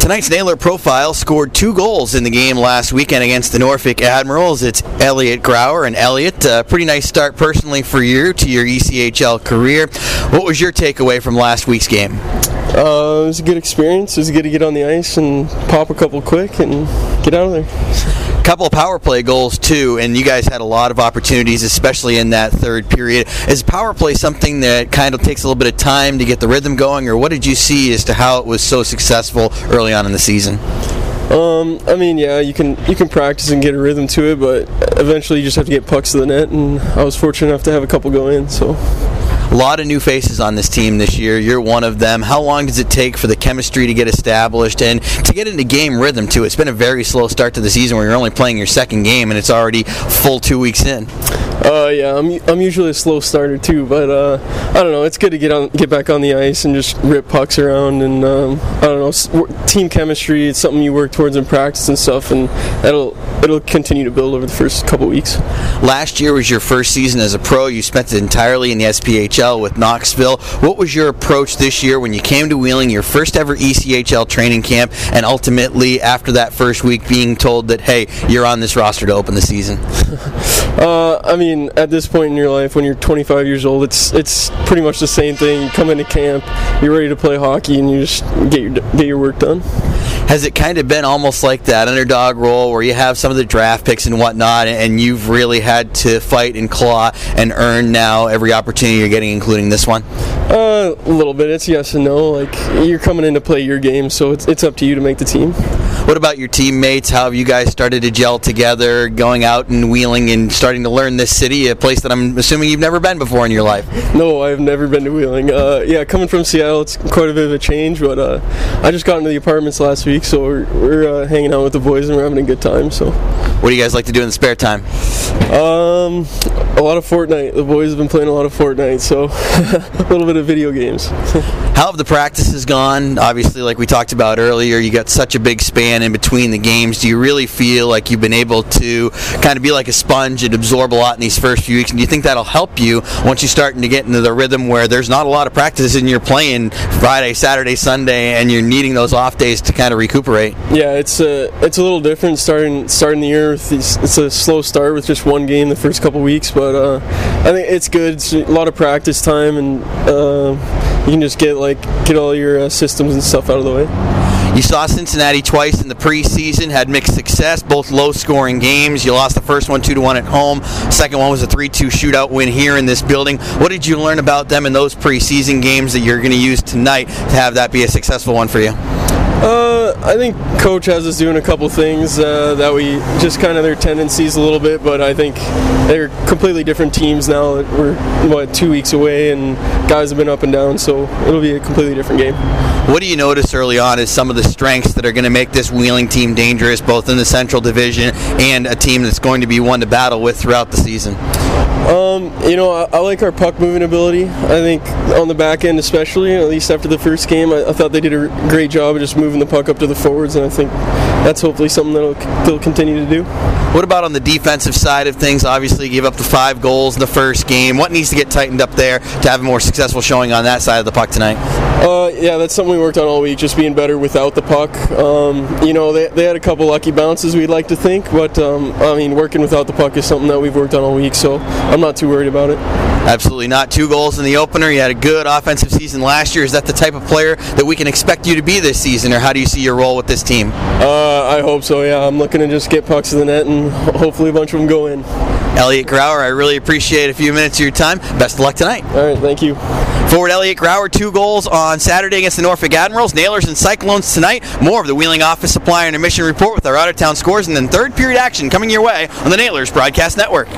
Tonight's Nailer profile scored two goals in the game last weekend against the Norfolk Admirals. It's Elliot Grauer and Elliot. Uh, pretty nice start personally for you to your ECHL career. What was your takeaway from last week's game? Uh, it was a good experience. It was good to get on the ice and pop a couple quick and get out of there. Couple of power play goals too, and you guys had a lot of opportunities, especially in that third period. Is power play something that kind of takes a little bit of time to get the rhythm going, or what did you see as to how it was so successful early on in the season? Um, I mean, yeah, you can you can practice and get a rhythm to it, but eventually you just have to get pucks to the net, and I was fortunate enough to have a couple go in. So a lot of new faces on this team this year. You're one of them. How long does it take for the chemistry to get established and to get into game rhythm too? It's been a very slow start to the season where you're only playing your second game and it's already full two weeks in. Uh, yeah, I'm, I'm usually a slow starter too, but uh, I don't know. It's good to get on, get back on the ice and just rip pucks around, and um, I don't know. Team chemistry. It's something you work towards in practice and stuff, and that'll it'll continue to build over the first couple weeks. Last year was your first season as a pro. You spent it entirely in the SPHL with Knoxville. What was your approach this year when you came to Wheeling, your first ever ECHL training camp, and ultimately after that first week being told that hey, you're on this roster to open the season? uh, I mean at this point in your life, when you're 25 years old, it's it's pretty much the same thing. You come into camp, you're ready to play hockey, and you just get your get your work done. Has it kind of been almost like that underdog role where you have some of the draft picks and whatnot, and you've really had to fight and claw and earn now every opportunity you're getting, including this one? Uh, a little bit. It's yes and no. Like you're coming in to play your game, so it's it's up to you to make the team. What about your teammates? How have you guys started to gel together, going out and wheeling and starting to learn this city, a place that I'm assuming you've never been before in your life? No, I've never been to Wheeling. Uh, yeah, coming from Seattle, it's quite a bit of a change, but uh, I just got into the apartments last week, so we're, we're uh, hanging out with the boys and we're having a good time. So, what do you guys like to do in the spare time? Um, a lot of Fortnite. The boys have been playing a lot of Fortnite, so a little bit of video games. How have the practices gone? Obviously, like we talked about earlier, you got such a big span in between the games. Do you really feel like you've been able to kind of be like a sponge and absorb a lot in these first few weeks? And do you think that'll help you once you're starting to get into the rhythm where there's not a lot of practices and you're playing Friday, Saturday, Sunday, and you're needing those off days to kind of recuperate? Yeah, it's a it's a little different starting starting the year it's a slow start with just one game the first couple weeks, but uh, I think it's good. It's a lot of practice time and. Uh, you can just get like get all your uh, systems and stuff out of the way. You saw Cincinnati twice in the preseason, had mixed success, both low-scoring games. You lost the first one two to one at home. Second one was a three-two shootout win here in this building. What did you learn about them in those preseason games that you're going to use tonight to have that be a successful one for you? Uh, I think coach has us doing a couple things uh, that we just kind of their tendencies a little bit, but I think they're completely different teams now. We're what two weeks away, and guys have been up and down, so it'll be a completely different game. What do you notice early on is some of the strengths that are going to make this Wheeling team dangerous, both in the Central Division and a team that's going to be one to battle with throughout the season? Um, you know, I, I, like our puck moving ability. I think on the back end, especially, at least after the first game, I, I, thought they did a great job of just moving the puck up to the forwards, and I think that's hopefully something that they'll continue to do. What about on the defensive side of things? Obviously, gave up the five goals in the first game. What needs to get tightened up there to have a more successful showing on that side of the puck tonight? Uh, yeah, that's something we worked on all week, just being better without the puck. Um, you know, they, they had a couple lucky bounces, we'd like to think, but um, I mean, working without the puck is something that we've worked on all week, so I'm not too worried about it. Absolutely not. Two goals in the opener. You had a good offensive season last year. Is that the type of player that we can expect you to be this season, or how do you see your role with this team? Uh, I hope so, yeah. I'm looking to just get pucks to the net and hopefully a bunch of them go in. Elliot Grauer, I really appreciate a few minutes of your time. Best of luck tonight. All right, thank you. Forward Elliot Grauer, two goals on Saturday against the Norfolk Admirals. Nailers and Cyclones tonight. More of the Wheeling Office Supply Intermission Report with our out of town scores, and then third period action coming your way on the Nailers Broadcast Network.